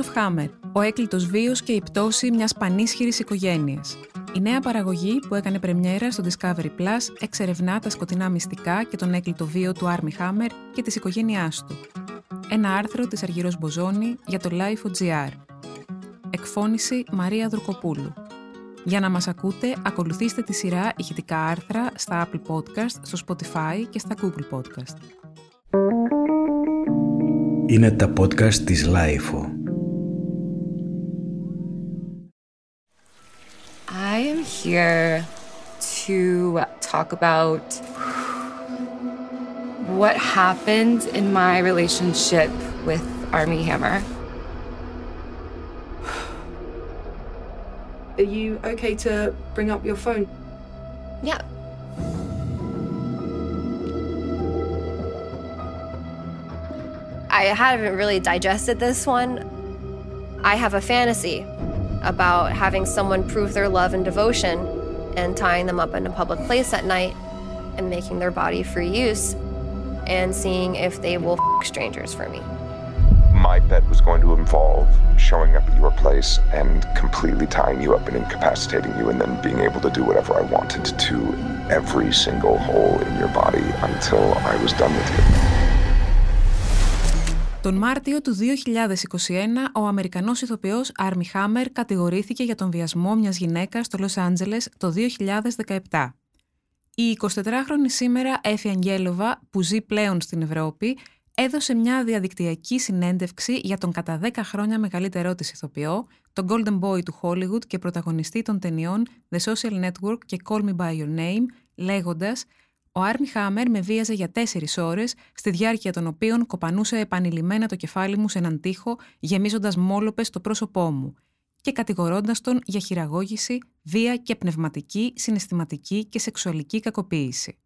of Hammer, ο έκλειτος βίος και η πτώση μιας πανίσχυρης οικογένειας. Η νέα παραγωγή που έκανε πρεμιέρα στο Discovery Plus εξερευνά τα σκοτεινά μυστικά και τον έκλειτο βίο του Army Hammer και της οικογένειάς του. Ένα άρθρο της Αργυρός Μποζόνη για το Life.gr. Εκφώνηση Μαρία Δροκοπούλου. Για να μας ακούτε, ακολουθήστε τη σειρά ηχητικά άρθρα στα Apple Podcast, στο Spotify και στα Google Podcast. Είναι τα podcast της Lifeo. Here to talk about what happened in my relationship with Army Hammer. Are you okay to bring up your phone? Yeah. I haven't really digested this one. I have a fantasy about having someone prove their love and devotion and tying them up in a public place at night and making their body for use and seeing if they will f- strangers for me. My bet was going to involve showing up at your place and completely tying you up and incapacitating you, and then being able to do whatever I wanted to every single hole in your body until I was done with you. Τον Μάρτιο του 2021, ο Αμερικανός ηθοποιός Άρμι Χάμερ κατηγορήθηκε για τον βιασμό μιας γυναίκας στο Λος Άντζελες το 2017. Η 24χρονη σήμερα Έφη Αγγέλοβα, που ζει πλέον στην Ευρώπη, έδωσε μια διαδικτυακή συνέντευξη για τον κατά 10 χρόνια μεγαλύτερό της ηθοποιό, τον Golden Boy του Hollywood και πρωταγωνιστή των ταινιών The Social Network και Call Me By Your Name, λέγοντας «Ο Άρμι Χάμερ με βίαζε για τέσσερις ώρες, στη διάρκεια των οποίων κοπανούσε επανειλημμένα το κεφάλι μου σε έναν τοίχο, γεμίζοντας μόλοπες στο πρόσωπό μου και κατηγορώντας τον για χειραγώγηση, βία και πνευματική, συναισθηματική και σεξουαλική κακοποίηση.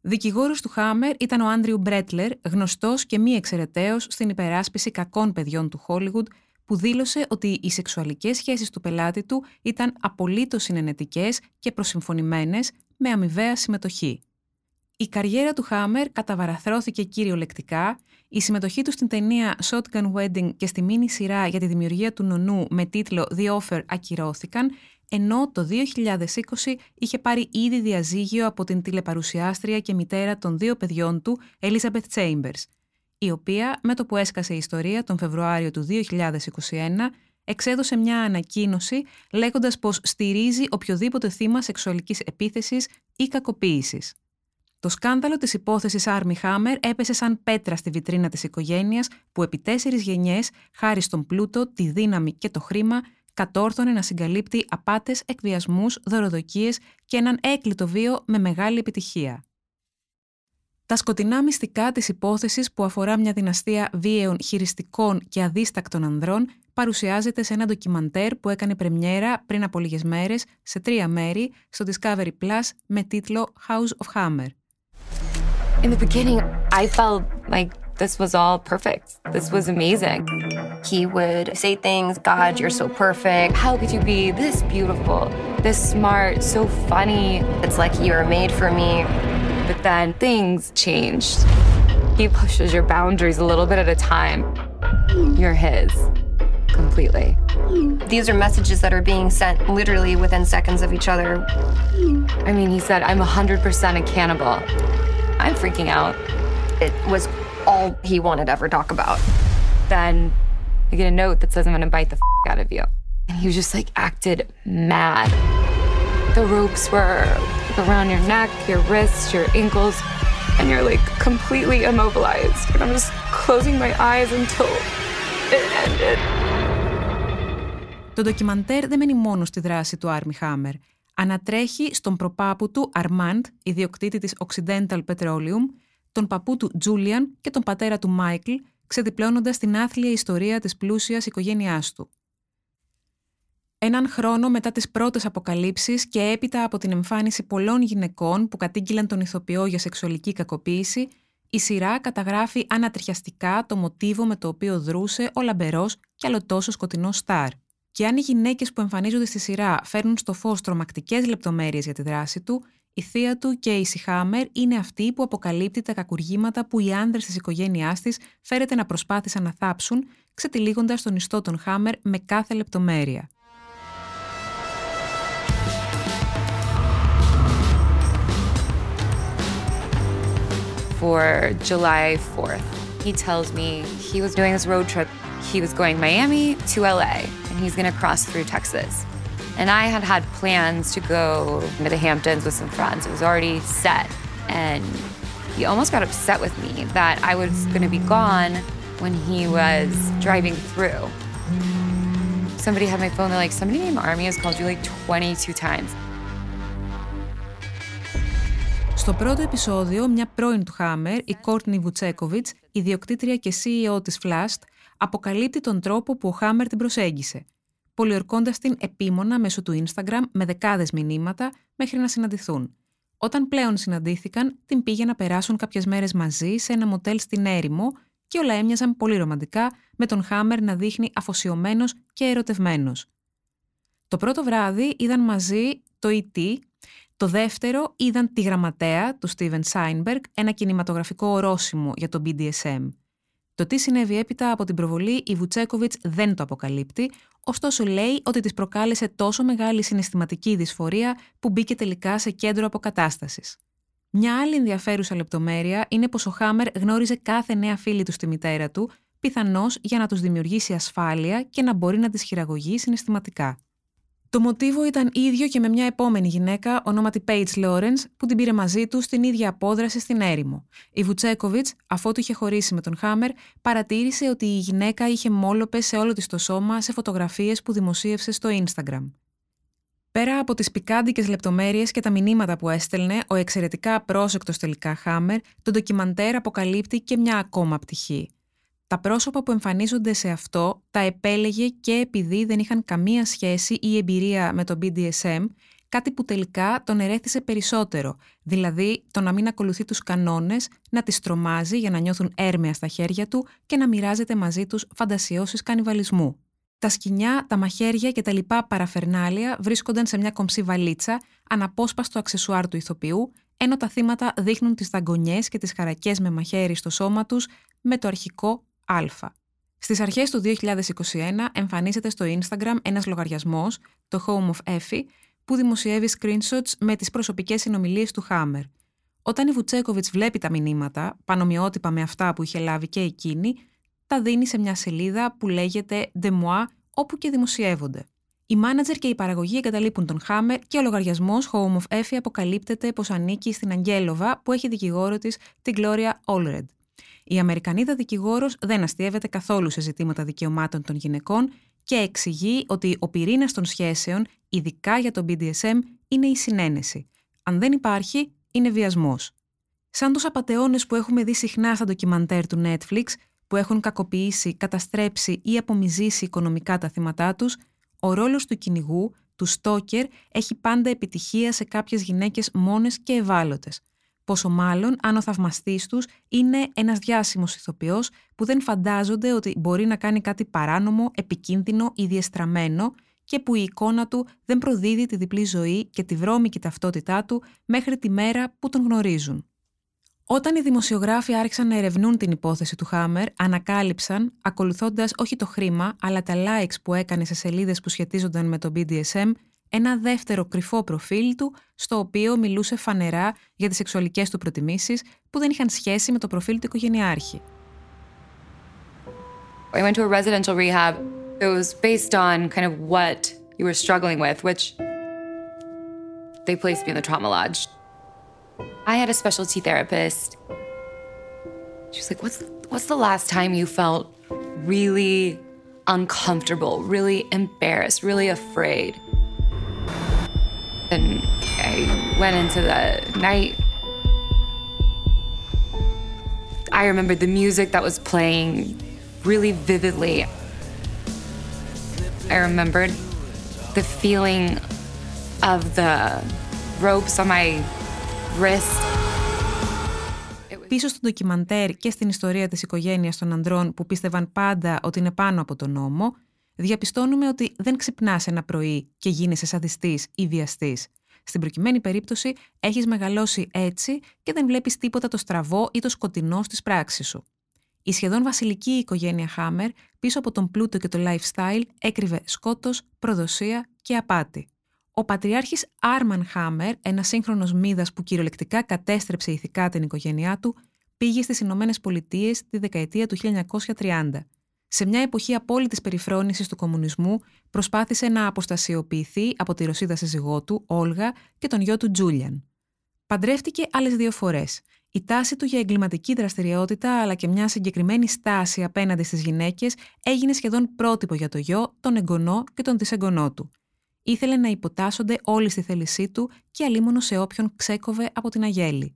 Δικηγόρος του Χάμερ ήταν ο Άντριου Μπρέτλερ, γνωστός και μη εξαιρεταίος στην υπεράσπιση κακών παιδιών του Χόλιγουντ, που δήλωσε ότι οι σεξουαλικές σχέσεις του πελάτη του ήταν απολύτως συνενετικές και προσυμφωνημένες με αμοιβαία συμμετοχή. Η καριέρα του Χάμερ καταβαραθρώθηκε κυριολεκτικά, η συμμετοχή του στην ταινία Shotgun Wedding και στη μίνι σειρά για τη δημιουργία του νονού με τίτλο The Offer ακυρώθηκαν, ενώ το 2020 είχε πάρει ήδη διαζύγιο από την τηλεπαρουσιάστρια και μητέρα των δύο παιδιών του, Elizabeth Chambers, η οποία με το που έσκασε η ιστορία τον Φεβρουάριο του 2021 εξέδωσε μια ανακοίνωση λέγοντας πως στηρίζει οποιοδήποτε θύμα σεξουαλικής επίθεσης ή κακοποίησης. Το σκάνδαλο της υπόθεσης Army Hammer έπεσε σαν πέτρα στη βιτρίνα της οικογένειας που επί τέσσερις γενιές, χάρη στον πλούτο, τη δύναμη και το χρήμα, κατόρθωνε να συγκαλύπτει απάτες, εκβιασμούς, δωροδοκίες και έναν έκλειτο βίο με μεγάλη επιτυχία. Τα σκοτεινά μυστικά της υπόθεσης που αφορά μια δυναστεία βίαιων, χειριστικών και αδίστακτων ανδρών παρουσιάζεται σε ένα ντοκιμαντέρ που έκανε πρεμιέρα πριν από λίγες μέρες σε τρία μέρη στο Discovery Plus με τίτλο House of Hammer. In the beginning, I felt like this was all perfect. This was amazing. He would say things, God, you're so perfect. How could you be this beautiful, this smart, so funny? It's like you were made for me. But then things changed. He pushes your boundaries a little bit at a time. You're his. Completely. These are messages that are being sent literally within seconds of each other. I mean, he said, I'm 100% a cannibal. I'm freaking out. It was all he wanted to ever talk about. Then I get a note that says I'm gonna bite the f- out of you. And he was just like acted mad. The ropes were around your neck, your wrists, your ankles, and you're like completely immobilized. And I'm just closing my eyes until it ended. Το ντοκιμαντέρ δεν μένει μόνο στη δράση του Άρμι Χάμερ. Ανατρέχει στον προπάπου του Αρμάντ, ιδιοκτήτη της Occidental Petroleum, τον παππού του Τζούλιαν και τον πατέρα του Μάικλ, ξεδιπλώνοντας την άθλια ιστορία της πλούσιας οικογένειάς του. Έναν χρόνο μετά τις πρώτες αποκαλύψεις και έπειτα από την εμφάνιση πολλών γυναικών που κατήγγειλαν τον ηθοποιό για σεξουαλική κακοποίηση, η σειρά καταγράφει ανατριχιαστικά το μοτίβο με το οποίο δρούσε ο λαμπερός και αλλοτόσο σκοτεινό στάρ. Και αν οι γυναίκες που εμφανίζονται στη σειρά φέρνουν στο φως τρομακτικές λεπτομέρειες για τη δράση του, Η θεία του, η Χάμερ, είναι αυτή που αποκαλύπτει τα κακουργήματα που οι άνδρες της οικογένειάς της φέρεται να προσπάθησαν να θάψουν, ξετυλίγοντας τον ιστό των Χάμερ με κάθε λεπτομέρεια. For July 4th, he tells me he was doing this road trip. He was going Miami to LA, and he's going to cross through Texas. And I had had plans to go to the Hamptons with some friends. It was already set. And he almost got upset with me that I was going to be gone when he was driving through. Somebody had my phone. They're like, somebody named Army has called you like 22 times. Στο πρώτο επεισόδιο, μια πρώην του Χάμερ, η Κόρτνι Βουτσέκοβιτς, ιδιοκτήτρια και CEO της Flasht, αποκαλύπτει τον τρόπο που ο Χάμερ την προσέγγισε, πολιορκώντας την επίμονα μέσω του Instagram με δεκάδες μηνύματα μέχρι να συναντηθούν. Όταν πλέον συναντήθηκαν, την πήγε να περάσουν κάποιες μέρες μαζί σε ένα μοτέλ στην έρημο και όλα έμοιαζαν πολύ ρομαντικά με τον Χάμερ να δείχνει αφοσιωμένος και ερωτευμένος. Το πρώτο βράδυ είδαν μαζί το E.T., το δεύτερο είδαν τη γραμματέα του Steven Σάινμπεργκ, ένα κινηματογραφικό ορόσημο για το BDSM. Το τι συνέβη έπειτα από την προβολή η Βουτσέκοβιτς δεν το αποκαλύπτει, ωστόσο λέει ότι της προκάλεσε τόσο μεγάλη συναισθηματική δυσφορία που μπήκε τελικά σε κέντρο αποκατάστασης. Μια άλλη ενδιαφέρουσα λεπτομέρεια είναι πως ο Χάμερ γνώριζε κάθε νέα φίλη του στη μητέρα του, πιθανώς για να τους δημιουργήσει ασφάλεια και να μπορεί να τις χειραγωγεί συναισθηματικά. Το μοτίβο ήταν ίδιο και με μια επόμενη γυναίκα, ονόματι Paige Lawrence, που την πήρε μαζί του στην ίδια απόδραση στην έρημο. Η Βουτσέκοβιτ, αφότου είχε χωρίσει με τον Χάμερ, παρατήρησε ότι η γυναίκα είχε μόλοπε σε όλο της το σώμα σε φωτογραφίες που δημοσίευσε στο Instagram. Πέρα από τις πικάντικες λεπτομέρειες και τα μηνύματα που έστελνε, ο εξαιρετικά πρόσεκτο τελικά Χάμερ, το ντοκιμαντέρ αποκαλύπτει και μια ακόμα πτυχή. Τα πρόσωπα που εμφανίζονται σε αυτό τα επέλεγε και επειδή δεν είχαν καμία σχέση ή εμπειρία με το BDSM, κάτι που τελικά τον ερέθησε περισσότερο, δηλαδή το να μην ακολουθεί τους κανόνες, να τις τρομάζει για να νιώθουν έρμεα στα χέρια του και να μοιράζεται μαζί τους φαντασιώσεις κανιβαλισμού. Τα σκηνιά, τα μαχαίρια και τα λοιπά παραφερνάλια βρίσκονταν σε μια κομψή βαλίτσα, αναπόσπαστο αξεσουάρ του ηθοποιού, ενώ τα θύματα δείχνουν τις δαγκονιές και τις χαρακές με μαχαίρι στο σώμα τους με το αρχικό Α. Στις αρχές του 2021 εμφανίζεται στο Instagram ένας λογαριασμός, το Home of Effie, που δημοσιεύει screenshots με τις προσωπικές συνομιλίες του Hammer. Όταν η Βουτσέκοβιτς βλέπει τα μηνύματα, πανομοιότυπα με αυτά που είχε λάβει και εκείνη, τα δίνει σε μια σελίδα που λέγεται The Moi, όπου και δημοσιεύονται. Οι μάνατζερ και η παραγωγή εγκαταλείπουν τον Χάμερ και ο λογαριασμός Home of Effie αποκαλύπτεται πως ανήκει στην Αγγέλοβα που έχει δικηγόρο της την Gloria Allred. Η Αμερικανίδα δικηγόρος δεν αστείευεται καθόλου σε ζητήματα δικαιωμάτων των γυναικών και εξηγεί ότι ο πυρήνας των σχέσεων, ειδικά για το BDSM, είναι η συνένεση. Αν δεν υπάρχει, είναι βιασμός. Σαν τους απαταιώνες που έχουμε δει συχνά στα ντοκιμαντέρ του Netflix, που έχουν κακοποιήσει, καταστρέψει ή απομυζήσει οικονομικά τα θύματά τους, ο ρόλος του κυνηγού, του στόκερ, έχει πάντα επιτυχία σε κάποιες γυναίκες μόνες και ευάλωτες πόσο μάλλον αν ο θαυμαστής τους είναι ένας διάσημος ηθοποιός που δεν φαντάζονται ότι μπορεί να κάνει κάτι παράνομο, επικίνδυνο ή διεστραμμένο και που η εικόνα του δεν προδίδει τη διπλή ζωή και τη βρώμικη ταυτότητά του μέχρι τη μέρα που τον γνωρίζουν. Όταν οι δημοσιογράφοι άρχισαν να ερευνούν την υπόθεση του Χάμερ, ανακάλυψαν, ακολουθώντας όχι το χρήμα, αλλά τα likes που έκανε σε σελίδες που σχετίζονταν με το BDSM, ένα δεύτερο κρυφό προφίλ του, στο οποίο μιλούσε φανερά για τις σεξουαλικές του προτιμήσεις που δεν είχαν σχέση με το προφίλ του οικογενειάρχη. I went to a residential rehab. It was based on kind of what you were struggling with, which they placed me in the trauma lodge. I had a specialty therapist. She was like, "What's what's the last time you felt really uncomfortable, really embarrassed, really afraid?" And I went into the night. I remember the music that was playing really vividly. I remembered the feeling of the ropes on my wrist. Πίσω στο ντοκιμαντέρ και στην ιστορία της οικογένειας των ανδρών που πίστευαν πάντα ότι είναι πάνω από τον νόμο, διαπιστώνουμε ότι δεν ξυπνάς ένα πρωί και γίνεσαι σαδιστής ή βιαστής. στην προκειμένη περίπτωση έχεις μεγαλώσει έτσι και δεν βλέπεις τίποτα το στραβό ή το σκοτεινό στις πράξεις σου. Η σχεδόν βασιλική οικογένεια Χάμερ πίσω από τον πλούτο και το lifestyle έκρυβε σκότος, προδοσία και απάτη. Ο πατριάρχης Άρμαν Χάμερ, ένας σύγχρονος μύδας που κυριολεκτικά κατέστρεψε ηθικά την οικογένειά του, πήγε στις Ηνωμένες Πολιτείες τη δεκαετία του 1930. Σε μια εποχή απόλυτης περιφρόνησης του κομμουνισμού, προσπάθησε να αποστασιοποιηθεί από τη Ρωσίδα σύζυγό του, Όλγα, και τον γιο του Τζούλιαν. Παντρεύτηκε άλλες δύο φορές. Η τάση του για εγκληματική δραστηριότητα αλλά και μια συγκεκριμένη στάση απέναντι στις γυναίκες έγινε σχεδόν πρότυπο για το γιο, τον εγγονό και τον δυσεγγονό του. Ήθελε να υποτάσσονται όλοι στη θέλησή του και αλίμονο σε όποιον ξέκοβε από την αγέλη.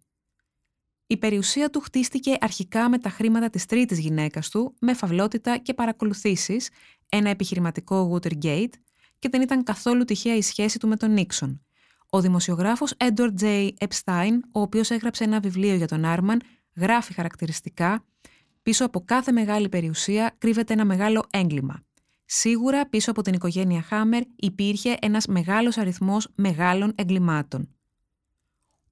Η περιουσία του χτίστηκε αρχικά με τα χρήματα της τρίτης γυναίκας του, με φαυλότητα και παρακολουθήσεις, ένα επιχειρηματικό Watergate και δεν ήταν καθόλου τυχαία η σχέση του με τον Νίξον. Ο δημοσιογράφος Edward J. Epstein, ο οποίος έγραψε ένα βιβλίο για τον Άρμαν, γράφει χαρακτηριστικά «Πίσω από κάθε μεγάλη περιουσία κρύβεται ένα μεγάλο έγκλημα. Σίγουρα πίσω από την οικογένεια Χάμερ υπήρχε ένας μεγάλος αριθμός μεγάλων εγκλημάτων.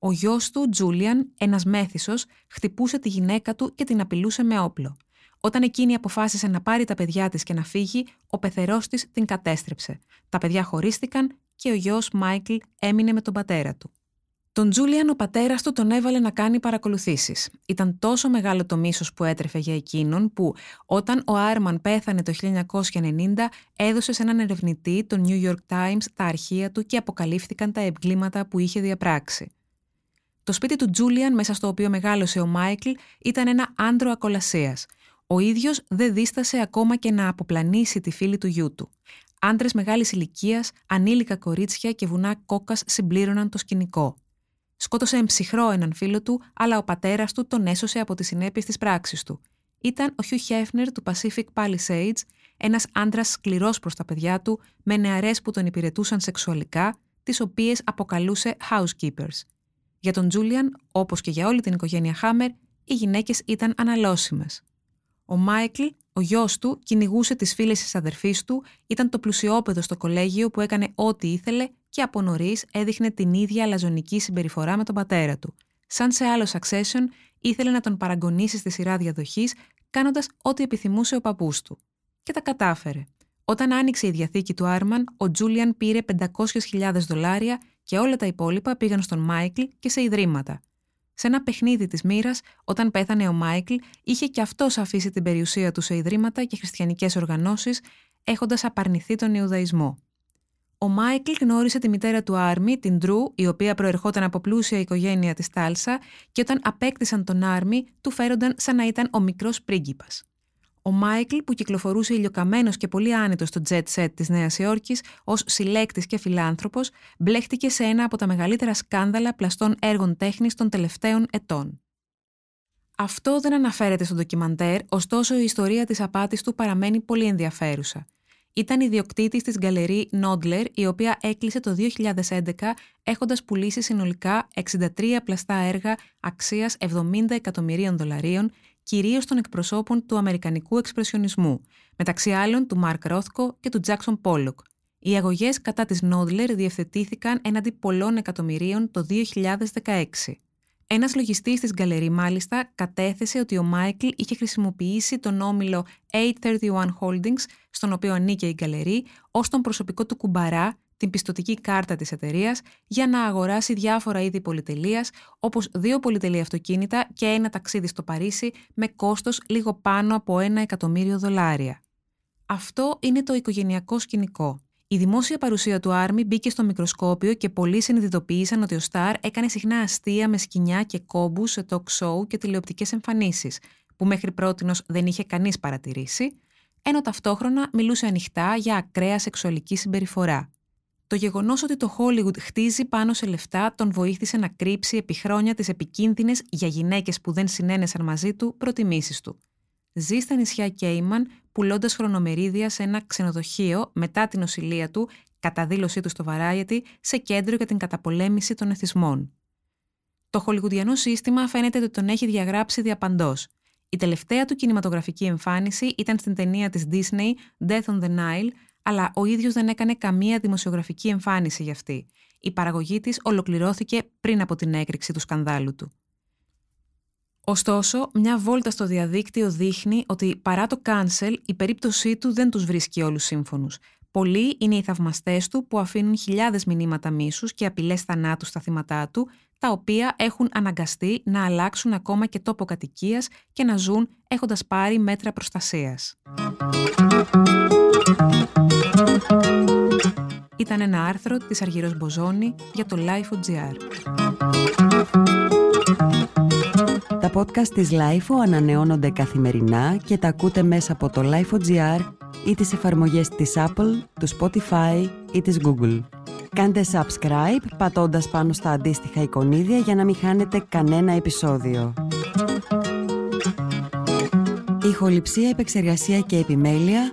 Ο γιος του, Τζούλιαν, ένας μέθησος, χτυπούσε τη γυναίκα του και την απειλούσε με όπλο. Όταν εκείνη αποφάσισε να πάρει τα παιδιά της και να φύγει, ο πεθερός της την κατέστρεψε. Τα παιδιά χωρίστηκαν και ο γιος Μάικλ έμεινε με τον πατέρα του. Τον Τζούλιαν ο πατέρας του τον έβαλε να κάνει παρακολουθήσεις. Ήταν τόσο μεγάλο το μίσος που έτρεφε για εκείνον που, όταν ο Άρμαν πέθανε το 1990, έδωσε σε έναν ερευνητή, τον New York Times, τα αρχεία του και αποκαλύφθηκαν τα εγκλήματα που είχε διαπράξει. Το σπίτι του Τζούλιαν, μέσα στο οποίο μεγάλωσε ο Μάικλ, ήταν ένα άντρο ακολασίας. Ο ίδιος δεν δίστασε ακόμα και να αποπλανήσει τη φίλη του γιού του. Άντρες μεγάλης ηλικίας, ανήλικα κορίτσια και βουνά κόκα συμπλήρωναν το σκηνικό. Σκότωσε εμψυχρό έναν φίλο του, αλλά ο πατέρας του τον έσωσε από τις συνέπειες της πράξης του. Ήταν ο Χιου Χέφνερ του Pacific Palisades, ένας άντρας σκληρός προς τα παιδιά του, με νεαρές που τον υπηρετούσαν σεξουαλικά, τις οποίες αποκαλούσε housekeepers. Για τον Τζούλιαν, όπως και για όλη την οικογένεια Χάμερ, οι γυναίκες ήταν αναλώσιμες. Ο Μάικλ, ο γιος του, κυνηγούσε τις φίλες της αδερφής του, ήταν το πλουσιόπεδο στο κολέγιο που έκανε ό,τι ήθελε και από νωρίς έδειχνε την ίδια αλαζονική συμπεριφορά με τον πατέρα του. Σαν σε άλλο succession, ήθελε να τον παραγωνίσει στη σειρά διαδοχής, κάνοντας ό,τι επιθυμούσε ο παππούς του. Και τα κατάφερε. Όταν άνοιξε η διαθήκη του Άρμαν, ο Τζούλιαν πήρε 500.000 δολάρια και όλα τα υπόλοιπα πήγαν στον Μάικλ και σε ιδρύματα. Σε ένα παιχνίδι της μοίρας, όταν πέθανε ο Μάικλ, είχε και αυτός αφήσει την περιουσία του σε ιδρύματα και χριστιανικές οργανώσεις, έχοντας απαρνηθεί τον Ιουδαϊσμό. Ο Μάικλ γνώρισε τη μητέρα του Άρμι, την Τρου, η οποία προερχόταν από πλούσια οικογένεια της Τάλσα, και όταν απέκτησαν τον Άρμι, του φέρονταν σαν να ήταν ο μικρός πρίγκιπας. Ο Μάικλ, που κυκλοφορούσε ηλιοκαμένος και πολύ άνετος στο jet set της Νέας Υόρκης ως συλλέκτης και φιλάνθρωπος, μπλέχτηκε σε ένα από τα μεγαλύτερα σκάνδαλα πλαστών έργων τέχνης των τελευταίων ετών. Αυτό δεν αναφέρεται στο ντοκιμαντέρ, ωστόσο η ιστορία της απάτης του παραμένει πολύ ενδιαφέρουσα. Ήταν ιδιοκτήτης της γκαλερί Νόντλερ, η οποία έκλεισε το 2011 έχοντας πουλήσει συνολικά 63 πλαστά έργα αξίας 70 εκατομμυρίων δολαρίων κυρίως των εκπροσώπων του Αμερικανικού εξπρεσιονισμού, μεταξύ άλλων του Μαρκ Ρόθκο και του Τζάξον Πόλοκ. Οι αγωγές κατά της Νόντλερ διευθετήθηκαν έναντι πολλών εκατομμυρίων το 2016. Ένας λογιστής της γκαλερί, μάλιστα, κατέθεσε ότι ο Μάικλ είχε χρησιμοποιήσει τον όμιλο 831 Holdings, στον οποίο ανήκε η γκαλερί, ως τον προσωπικό του κουμπαρά την πιστοτική κάρτα της εταιρείας για να αγοράσει διάφορα είδη πολυτελείας, όπως δύο πολυτελεία αυτοκίνητα και ένα ταξίδι στο Παρίσι με κόστος λίγο πάνω από ένα εκατομμύριο δολάρια. Αυτό είναι το οικογενειακό σκηνικό. Η δημόσια παρουσία του Άρμι μπήκε στο μικροσκόπιο και πολλοί συνειδητοποίησαν ότι ο Σταρ έκανε συχνά αστεία με σκηνιά και κόμπους σε talk show και τηλεοπτικές εμφανίσεις, που μέχρι πρότινος δεν είχε κανείς παρατηρήσει, ενώ ταυτόχρονα μιλούσε ανοιχτά για ακραία σεξουαλική συμπεριφορά. Το γεγονός ότι το Hollywood χτίζει πάνω σε λεφτά τον βοήθησε να κρύψει επί χρόνια τις επικίνδυνες για γυναίκες που δεν συνένεσαν μαζί του προτιμήσεις του. Ζει στα νησιά Κέιμαν, πουλώντας χρονομερίδια σε ένα ξενοδοχείο μετά την οσυλία του, κατά δήλωσή του στο Variety, σε κέντρο για την καταπολέμηση των εθισμών. Το χολιγουδιανό σύστημα φαίνεται ότι τον έχει διαγράψει διαπαντός. Η τελευταία του κινηματογραφική εμφάνιση ήταν στην ταινία της Disney Death on the Nile, αλλά ο ίδιος δεν έκανε καμία δημοσιογραφική εμφάνιση για αυτή. η παραγωγή της ολοκληρώθηκε πριν από την έκρηξη του σκανδάλου του. Ωστόσο, μια βόλτα στο διαδίκτυο δείχνει ότι παρά το cancel, η περίπτωσή του δεν τους βρίσκει όλους σύμφωνους. Πολλοί είναι οι θαυμαστές του που αφήνουν χιλιάδες μηνύματα μίσους και απειλές θανάτου στα θύματά του, τα οποία έχουν αναγκαστεί να αλλάξουν ακόμα και τόπο κατοικίας και να ζουν έχοντας πάρει μέτρα προστασίας. Ήταν ένα άρθρο της Αργυρός Μποζόνη για το Life.gr. Τα podcast της LIFO ανανεώνονται καθημερινά και τα ακούτε μέσα από το Life.gr ή τις εφαρμογές της Apple, του Spotify ή της Google. Κάντε subscribe πατώντας πάνω στα αντίστοιχα εικονίδια για να μην χάνετε κανένα επεισόδιο. Ηχοληψία, επεξεργασία και επιμέλεια,